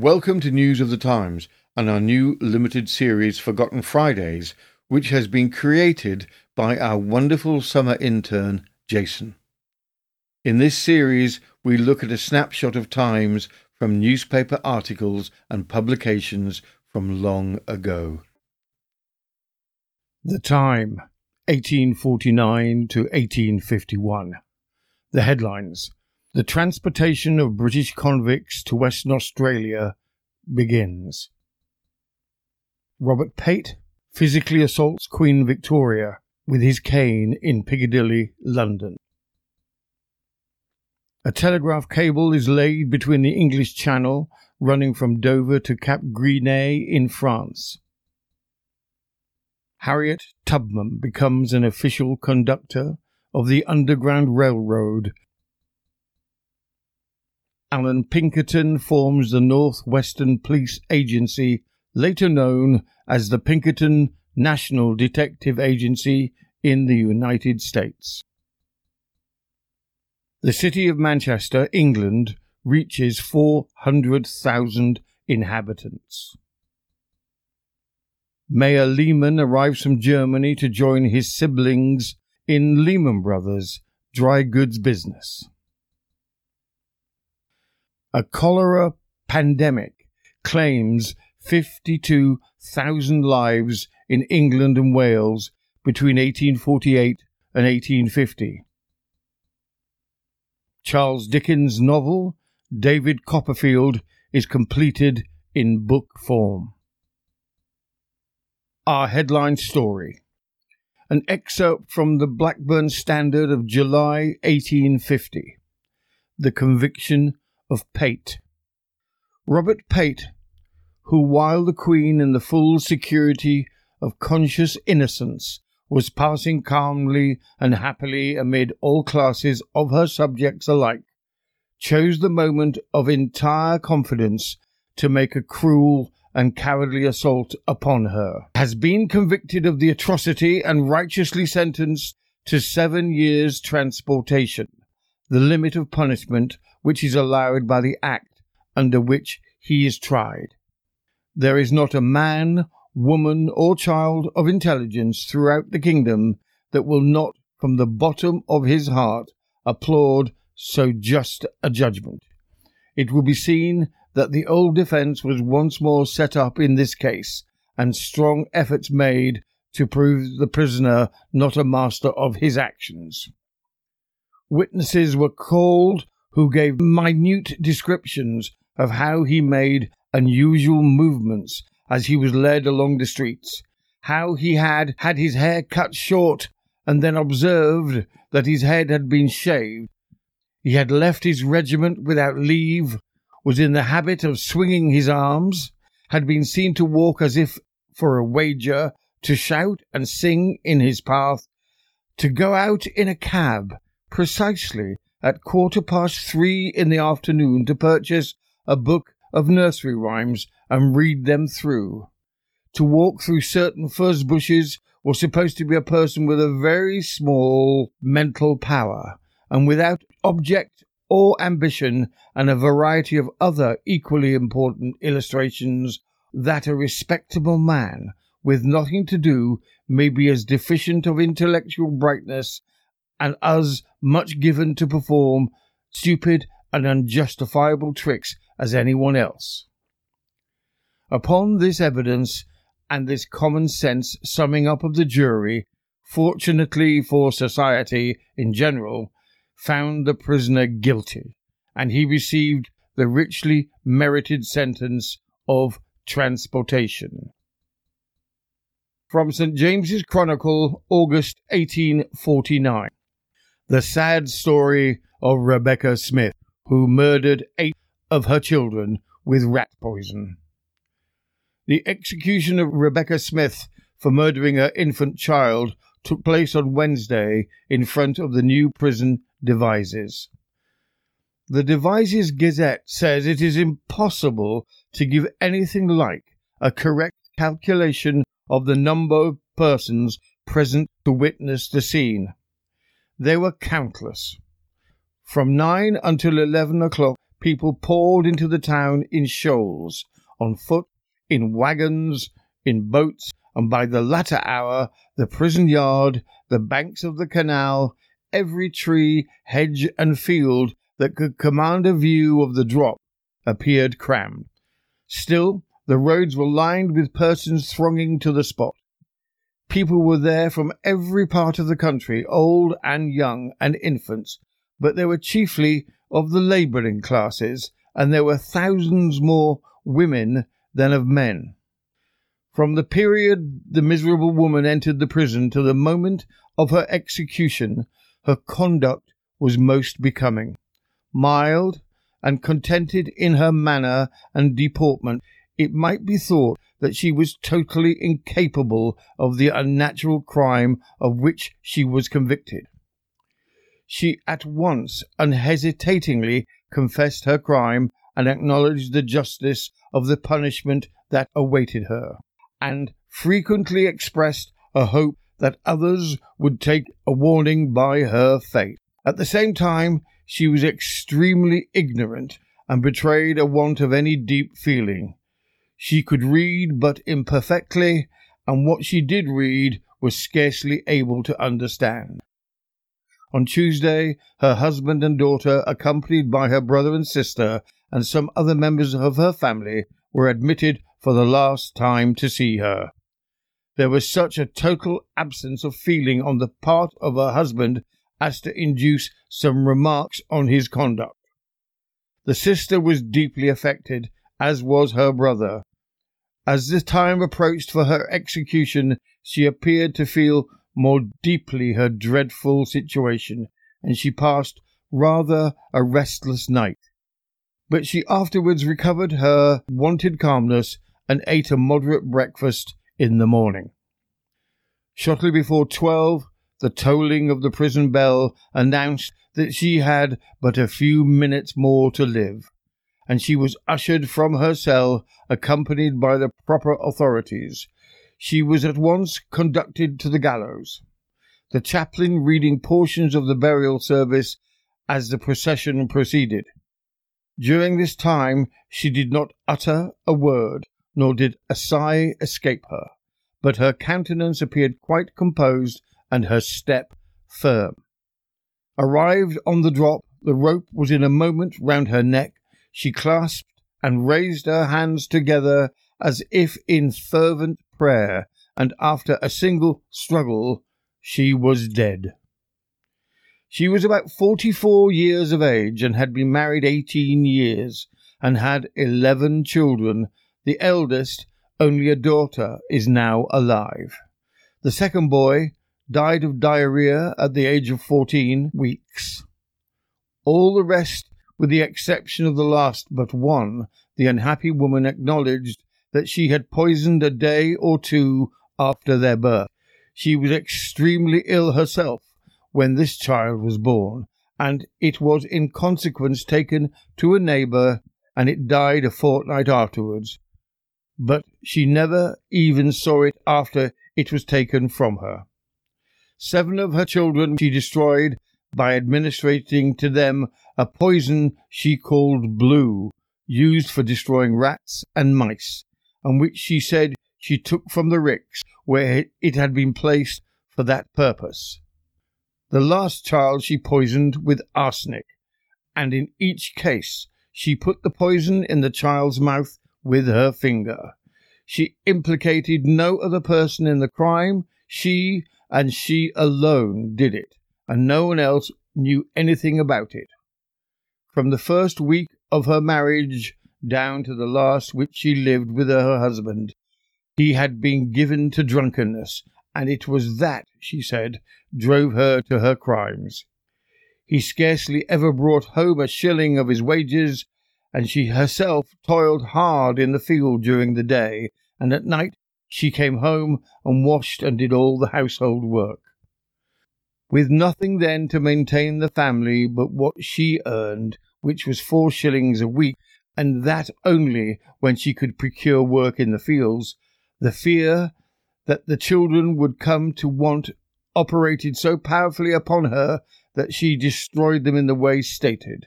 Welcome to News of the Times and our new limited series Forgotten Fridays, which has been created by our wonderful summer intern, Jason. In this series, we look at a snapshot of times from newspaper articles and publications from long ago. The Time, 1849 to 1851. The headlines The transportation of British convicts to Western Australia begins. Robert Pate physically assaults Queen Victoria with his cane in Piccadilly, London. A telegraph cable is laid between the English Channel, running from Dover to Cap Gris-Nez in France. Harriet Tubman becomes an official conductor of the Underground Railroad. Allan Pinkerton forms the Northwestern Police Agency, later known as the Pinkerton National Detective Agency in the United States. The city of Manchester, England, reaches 400,000 inhabitants. Mayer Lehman arrives from Germany to join his siblings in Lehman Brothers dry goods business. A cholera pandemic claims 52,000 lives in England and Wales between 1848 and 1850. Charles Dickens' novel, David Copperfield, is completed in book form. Our headline story An excerpt from the Blackburn Standard of July 1850. The conviction of Pate. Robert Pate, who, while the Queen in the full security of conscious innocence was passing calmly and happily amid all classes of her subjects alike, chose the moment of entire confidence to make a cruel and cowardly assault upon her, has been convicted of the atrocity and righteously sentenced to seven years' transportation, the limit of punishment which is allowed by the act under which he is tried. There is not a man woman, or child of intelligence throughout the kingdom that will not, from the bottom of his heart, applaud so just a judgment. It will be seen that the old defence was once more set up in this case, and strong efforts made to prove the prisoner not a master of his actions. Witnesses were called who gave minute descriptions of how he made unusual movements as he was led along the streets, how he had had his hair cut short and then observed that his head had been shaved. He had left his regiment without leave, was in the habit of swinging his arms, had been seen to walk as if for a wager, to shout and sing in his path, to go out in a cab precisely at quarter past three in the afternoon to purchase a book of nursery rhymes and read them through. To walk through certain furze bushes was supposed to be a person with a very small mental power and without object or ambition, and a variety of other equally important illustrations that a respectable man with nothing to do may be as deficient of intellectual brightness and as much given to perform stupid and unjustifiable tricks as anyone else. Upon this evidence and this common sense summing up of the jury, fortunately for society in general, found the prisoner guilty, and he received the richly merited sentence of transportation. From St. James's Chronicle, August 1849. The sad story of Rebecca Smith, who murdered eight of her children with rat poison. The execution of Rebecca Smith for murdering her infant child took place on Wednesday in front of the new prison Devizes. The Devizes Gazette says it is impossible to give anything like a correct calculation of the number of persons present to witness the scene. They were countless. From nine until eleven o'clock people poured into the town in shoals, on foot, in wagons, in boats, and by the latter hour the prison yard, the banks of the canal, every tree, hedge, and field that could command a view of the drop appeared crammed. Still, the roads were lined with persons thronging to the spot. People were there from every part of the country, old and young and infants, but they were chiefly of the labouring classes, and there were thousands more women than of men. From the period the miserable woman entered the prison to the moment of her execution, her conduct was most becoming. Mild and contented in her manner and deportment, it might be thought that she was totally incapable of the unnatural crime of which she was convicted. She at once unhesitatingly confessed her crime and acknowledged the justice of the punishment that awaited her, and frequently expressed a hope that others would take a warning by her fate. At the same time, she was extremely ignorant and betrayed a want of any deep feeling. She could read but imperfectly, and what she did read was scarcely able to understand. On Tuesday, her husband and daughter, accompanied by her brother and sister and some other members of her family, were admitted for the last time to see her. There was such a total absence of feeling on the part of her husband as to induce some remarks on his conduct. The sister was deeply affected, as was her brother, as the time approached for her execution, she appeared to feel more deeply her dreadful situation, and she passed rather a restless night. But she afterwards recovered her wonted calmness and ate a moderate breakfast in the morning. Shortly before twelve, the tolling of the prison bell announced that she had but a few minutes more to live and she was ushered from her cell, accompanied by the proper authorities. She was at once conducted to the gallows, the chaplain reading portions of the burial service as the procession proceeded. During this time she did not utter a word, nor did a sigh escape her, but her countenance appeared quite composed and her step firm. Arrived on the drop, the rope was in a moment round her neck, she clasped and raised her hands together as if in fervent prayer, and after a single struggle, she was dead. She was about forty four years of age and had been married eighteen years and had eleven children. The eldest, only a daughter, is now alive. The second boy died of diarrhea at the age of fourteen weeks. All the rest with the exception of the last but one, the unhappy woman acknowledged that she had poisoned a day or two after their birth. She was extremely ill herself when this child was born, and it was in consequence taken to a neighbour, and it died a fortnight afterwards. But she never even saw it after it was taken from her. Seven of her children she destroyed by administering to them a poison she called blue, used for destroying rats and mice, and which she said she took from the ricks where it had been placed for that purpose. The last child she poisoned with arsenic, and in each case she put the poison in the child's mouth with her finger. She implicated no other person in the crime. She and she alone did it, and no one else knew anything about it. From the first week of her marriage down to the last which she lived with her husband, he had been given to drunkenness, and it was that, she said, drove her to her crimes. He scarcely ever brought home a shilling of his wages, and she herself toiled hard in the field during the day, and at night she came home and washed and did all the household work. With nothing then to maintain the family but what she earned, which was four shillings a week, and that only when she could procure work in the fields, the fear that the children would come to want operated so powerfully upon her that she destroyed them in the way stated.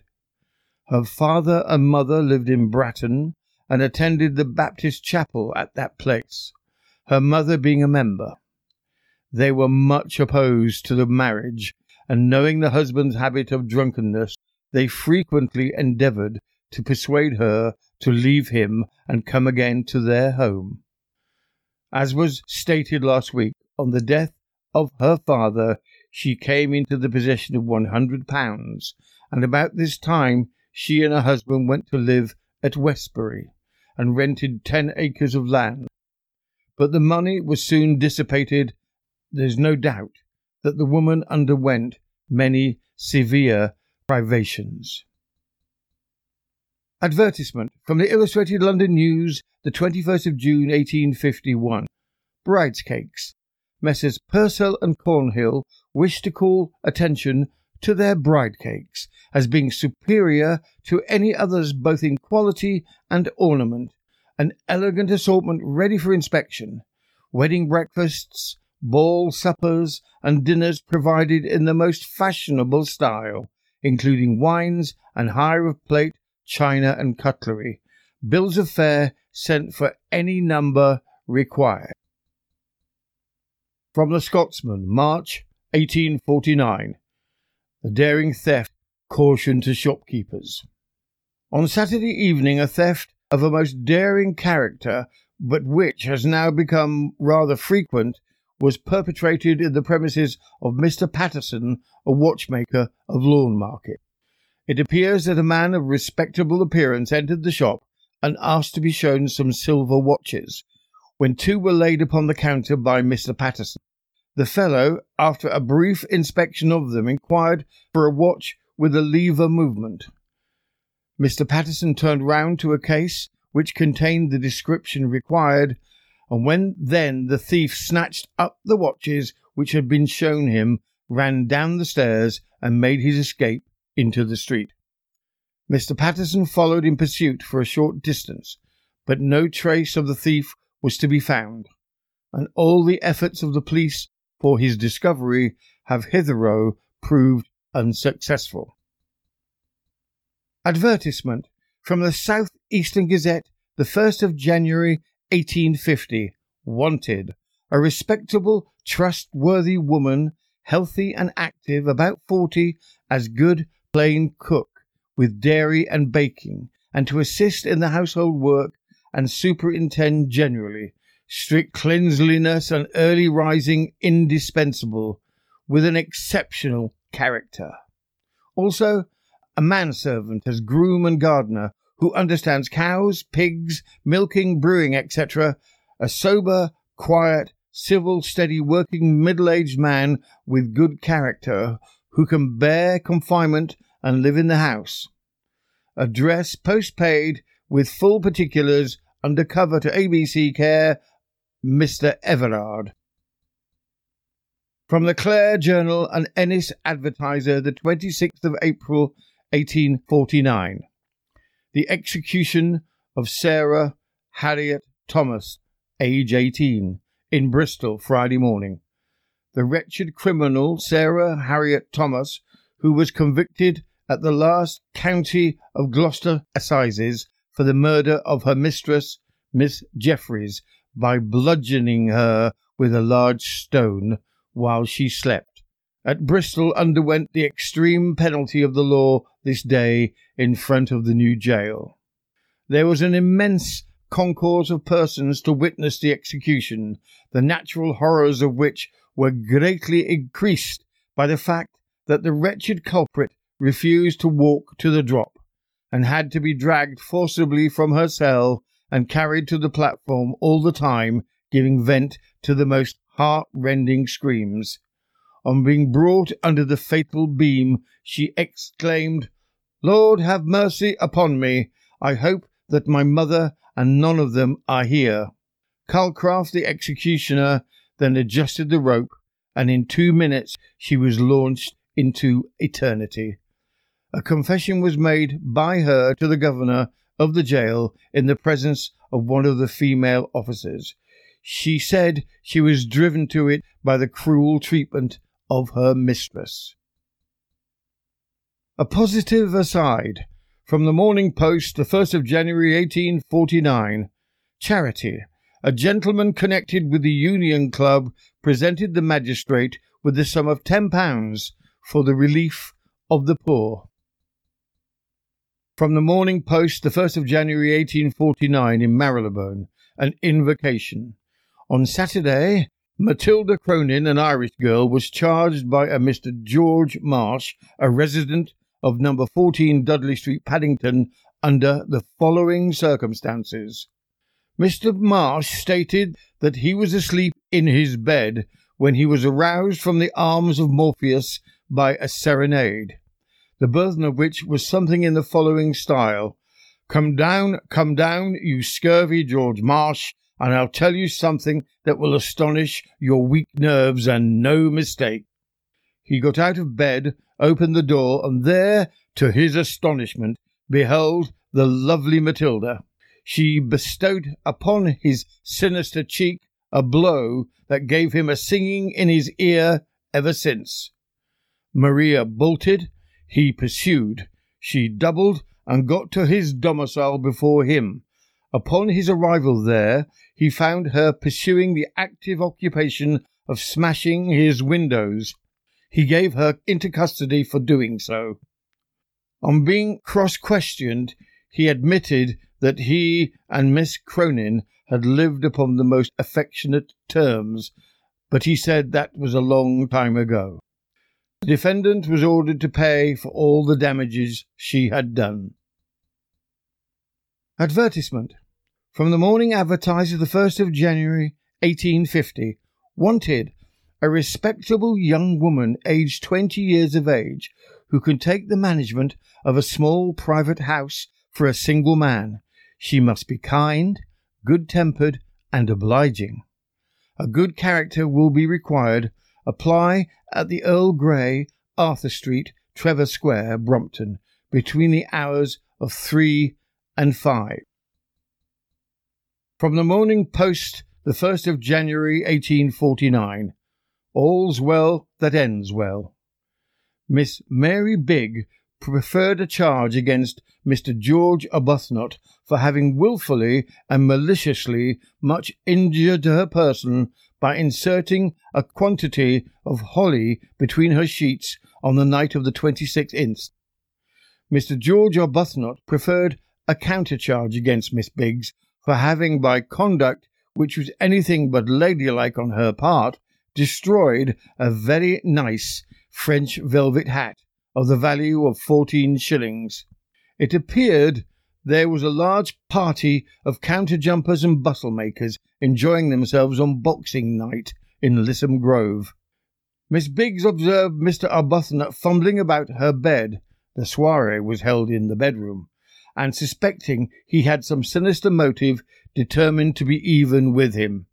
Her father and mother lived in Bratton and attended the Baptist chapel at that place, her mother being a member. They were much opposed to the marriage, and knowing the husband's habit of drunkenness, they frequently endeavoured to persuade her to leave him and come again to their home. As was stated last week, on the death of her father, she came into the possession of one hundred pounds, and about this time she and her husband went to live at Westbury and rented ten acres of land. But the money was soon dissipated there's no doubt that the woman underwent many severe privations. Advertisement from the Illustrated London News, the 21st of June 1851. Bride's Cakes. Messrs. Purcell and Cornhill wish to call attention to their bride cakes as being superior to any others both in quality and ornament, an elegant assortment ready for inspection, wedding breakfasts, ball suppers, and dinners provided in the most fashionable style, including wines and hire of plate, china, and cutlery. Bills of fare sent for any number required. From the Scotsman, March 1849. A daring theft caution to shopkeepers. On Saturday evening, a theft of a most daring character, but which has now become rather frequent, was perpetrated in the premises of Mr. Patterson, a watchmaker of Lawnmarket. It appears that a man of respectable appearance entered the shop and asked to be shown some silver watches, when two were laid upon the counter by Mr. Patterson. The fellow, after a brief inspection of them, inquired for a watch with a lever movement. Mr. Patterson turned round to a case which contained the description required and when then the thief snatched up the watches which had been shown him, ran down the stairs, and made his escape into the street. Mr. Patterson followed in pursuit for a short distance, but no trace of the thief was to be found, and all the efforts of the police for his discovery have hitherto proved unsuccessful. Advertisement from the South Eastern Gazette, the 1st of January 1850. Wanted. A respectable, trustworthy woman, healthy and active, about forty, as good plain cook, with dairy and baking, and to assist in the household work and superintend generally. Strict cleanliness and early rising indispensable, with an exceptional character. Also, a manservant as groom and gardener, who understands cows, pigs, milking, brewing, etc., a sober, quiet, civil, steady, working, middle aged man with good character who can bear confinement and live in the house. Address postpaid with full particulars under cover to ABC Care, Mr. Everard. From the Clare Journal and Ennis Advertiser, the 26th of April, 1849 the execution of Sarah Harriet Thomas, age 18, in Bristol Friday morning. The wretched criminal Sarah Harriet Thomas, who was convicted at the last county of Gloucester assizes for the murder of her mistress, Miss Jeffreys, by bludgeoning her with a large stone while she slept, at Bristol underwent the extreme penalty of the law this day in front of the new jail. There was an immense concourse of persons to witness the execution, the natural horrors of which were greatly increased by the fact that the wretched culprit refused to walk to the drop, and had to be dragged forcibly from her cell and carried to the platform all the time, giving vent to the most heart-rending screams. On being brought under the fatal beam, she exclaimed, Lord, have mercy upon me. I hope that my mother and none of them are here. Calcraft, the executioner, then adjusted the rope, and in two minutes she was launched into eternity. A confession was made by her to the governor of the jail in the presence of one of the female officers. She said she was driven to it by the cruel treatment of her mistress. A positive aside From the Morning Post, the 1st of January 1849. Charity. A gentleman connected with the Union Club presented the magistrate with the sum of £10 for the relief of the poor. From the Morning Post, the 1st of January 1849, in Marylebone, an invocation. On Saturday, Matilda Cronin, an Irish girl, was charged by uh, a Mr. George Marsh, a resident of number 14 Dudley Street, Paddington, under the following circumstances. Mr. Marsh stated that he was asleep in his bed when he was aroused from the arms of Morpheus by a serenade, the burthen of which was something in the following style Come down, come down, you scurvy George Marsh, and I'll tell you something that will astonish your weak nerves and no mistake. He got out of bed, opened the door, and there, to his astonishment, beheld the lovely Matilda. She bestowed upon his sinister cheek a blow that gave him a singing in his ear ever since. Maria bolted, he pursued. She doubled and got to his domicile before him. Upon his arrival there, he found her pursuing the active occupation of smashing his windows. He gave her into custody for doing so. On being cross questioned, he admitted that he and Miss Cronin had lived upon the most affectionate terms, but he said that was a long time ago. The defendant was ordered to pay for all the damages she had done. Advertisement from the Morning Advertiser, the 1st of January, 1850. Wanted a respectable young woman aged 20 years of age who can take the management of a small private house for a single man. She must be kind, good tempered, and obliging. A good character will be required. Apply at the Earl Grey, Arthur Street, Trevor Square, Brompton, between the hours of three and five. From the Morning Post, the 1st of January 1849. All's well that ends well. Miss Mary Bigg preferred a charge against Mr. George Arbuthnot for having wilfully and maliciously much injured her person by inserting a quantity of holly between her sheets on the night of the 26th inst. Mr. George Arbuthnot preferred a countercharge against Miss Biggs for having, by conduct which was anything but ladylike on her part, destroyed a very nice French velvet hat of the value of fourteen shillings. It appeared there was a large party of counter jumpers and bustle makers enjoying themselves on Boxing Night in Lisson Grove. Miss Biggs observed Mr. Arbuthnot fumbling about her bed. The soiree was held in the bedroom and suspecting he had some sinister motive, determined to be even with him.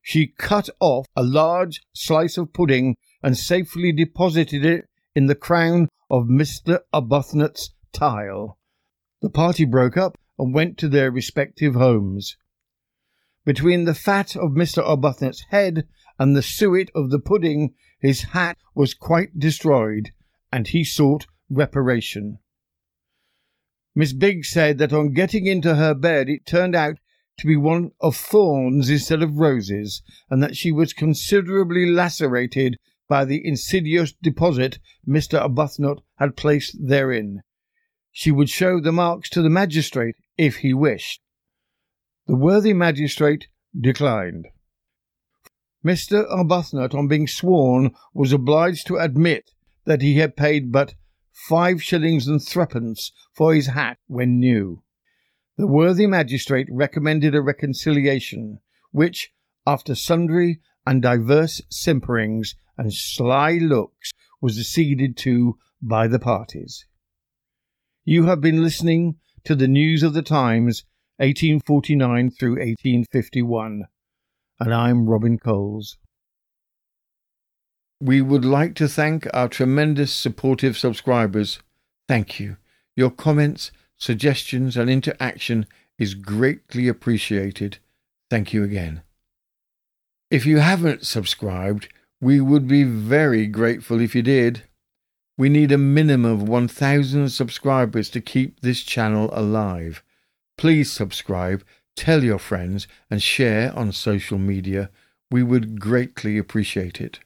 She cut off a large slice of pudding and safely deposited it in the crown of Mr. Arbuthnot's tile. The party broke up and went to their respective homes. Between the fat of Mr. Arbuthnot's head and the suet of the pudding, his hat was quite destroyed, and he sought reparation. Miss Biggs said that on getting into her bed it turned out to be one of thorns instead of roses, and that she was considerably lacerated by the insidious deposit Mr. Arbuthnot had placed therein. She would show the marks to the magistrate if he wished. The worthy magistrate declined. Mr. Arbuthnot, on being sworn, was obliged to admit that he had paid but five shillings and threepence for his hat when new. The worthy magistrate recommended a reconciliation, which, after sundry and diverse simperings and sly looks, was acceded to by the parties. You have been listening to the news of the times, 1849 through 1851, and I'm Robin Coles. We would like to thank our tremendous supportive subscribers. Thank you. Your comments, suggestions, and interaction is greatly appreciated. Thank you again. If you haven't subscribed, we would be very grateful if you did. We need a minimum of 1,000 subscribers to keep this channel alive. Please subscribe, tell your friends, and share on social media. We would greatly appreciate it.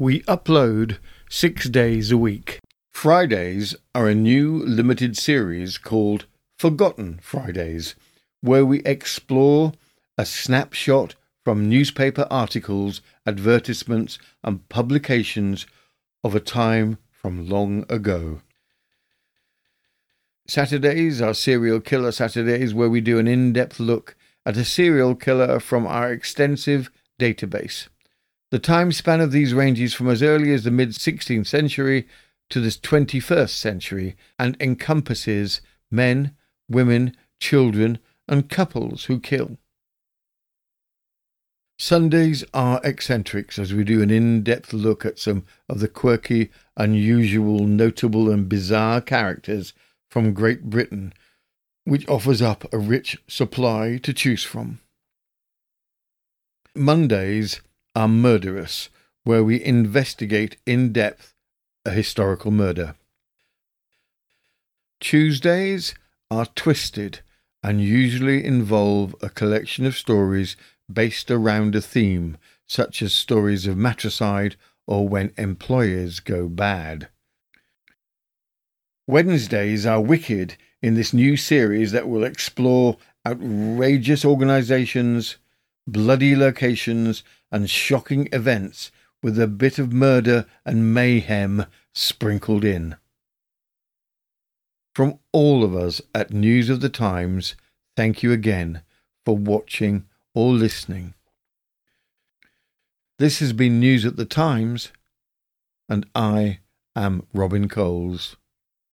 We upload six days a week. Fridays are a new limited series called Forgotten Fridays, where we explore a snapshot from newspaper articles, advertisements, and publications of a time from long ago. Saturdays are Serial Killer Saturdays, where we do an in depth look at a serial killer from our extensive database. The time span of these ranges from as early as the mid 16th century to the 21st century and encompasses men, women, children, and couples who kill. Sundays are eccentrics as we do an in depth look at some of the quirky, unusual, notable, and bizarre characters from Great Britain, which offers up a rich supply to choose from. Mondays are murderous, where we investigate in depth a historical murder. Tuesdays are twisted and usually involve a collection of stories based around a theme, such as stories of matricide or when employers go bad. Wednesdays are wicked in this new series that will explore outrageous organizations, bloody locations, and shocking events with a bit of murder and mayhem sprinkled in. From all of us at News of the Times, thank you again for watching or listening. This has been News at the Times, and I am Robin Coles.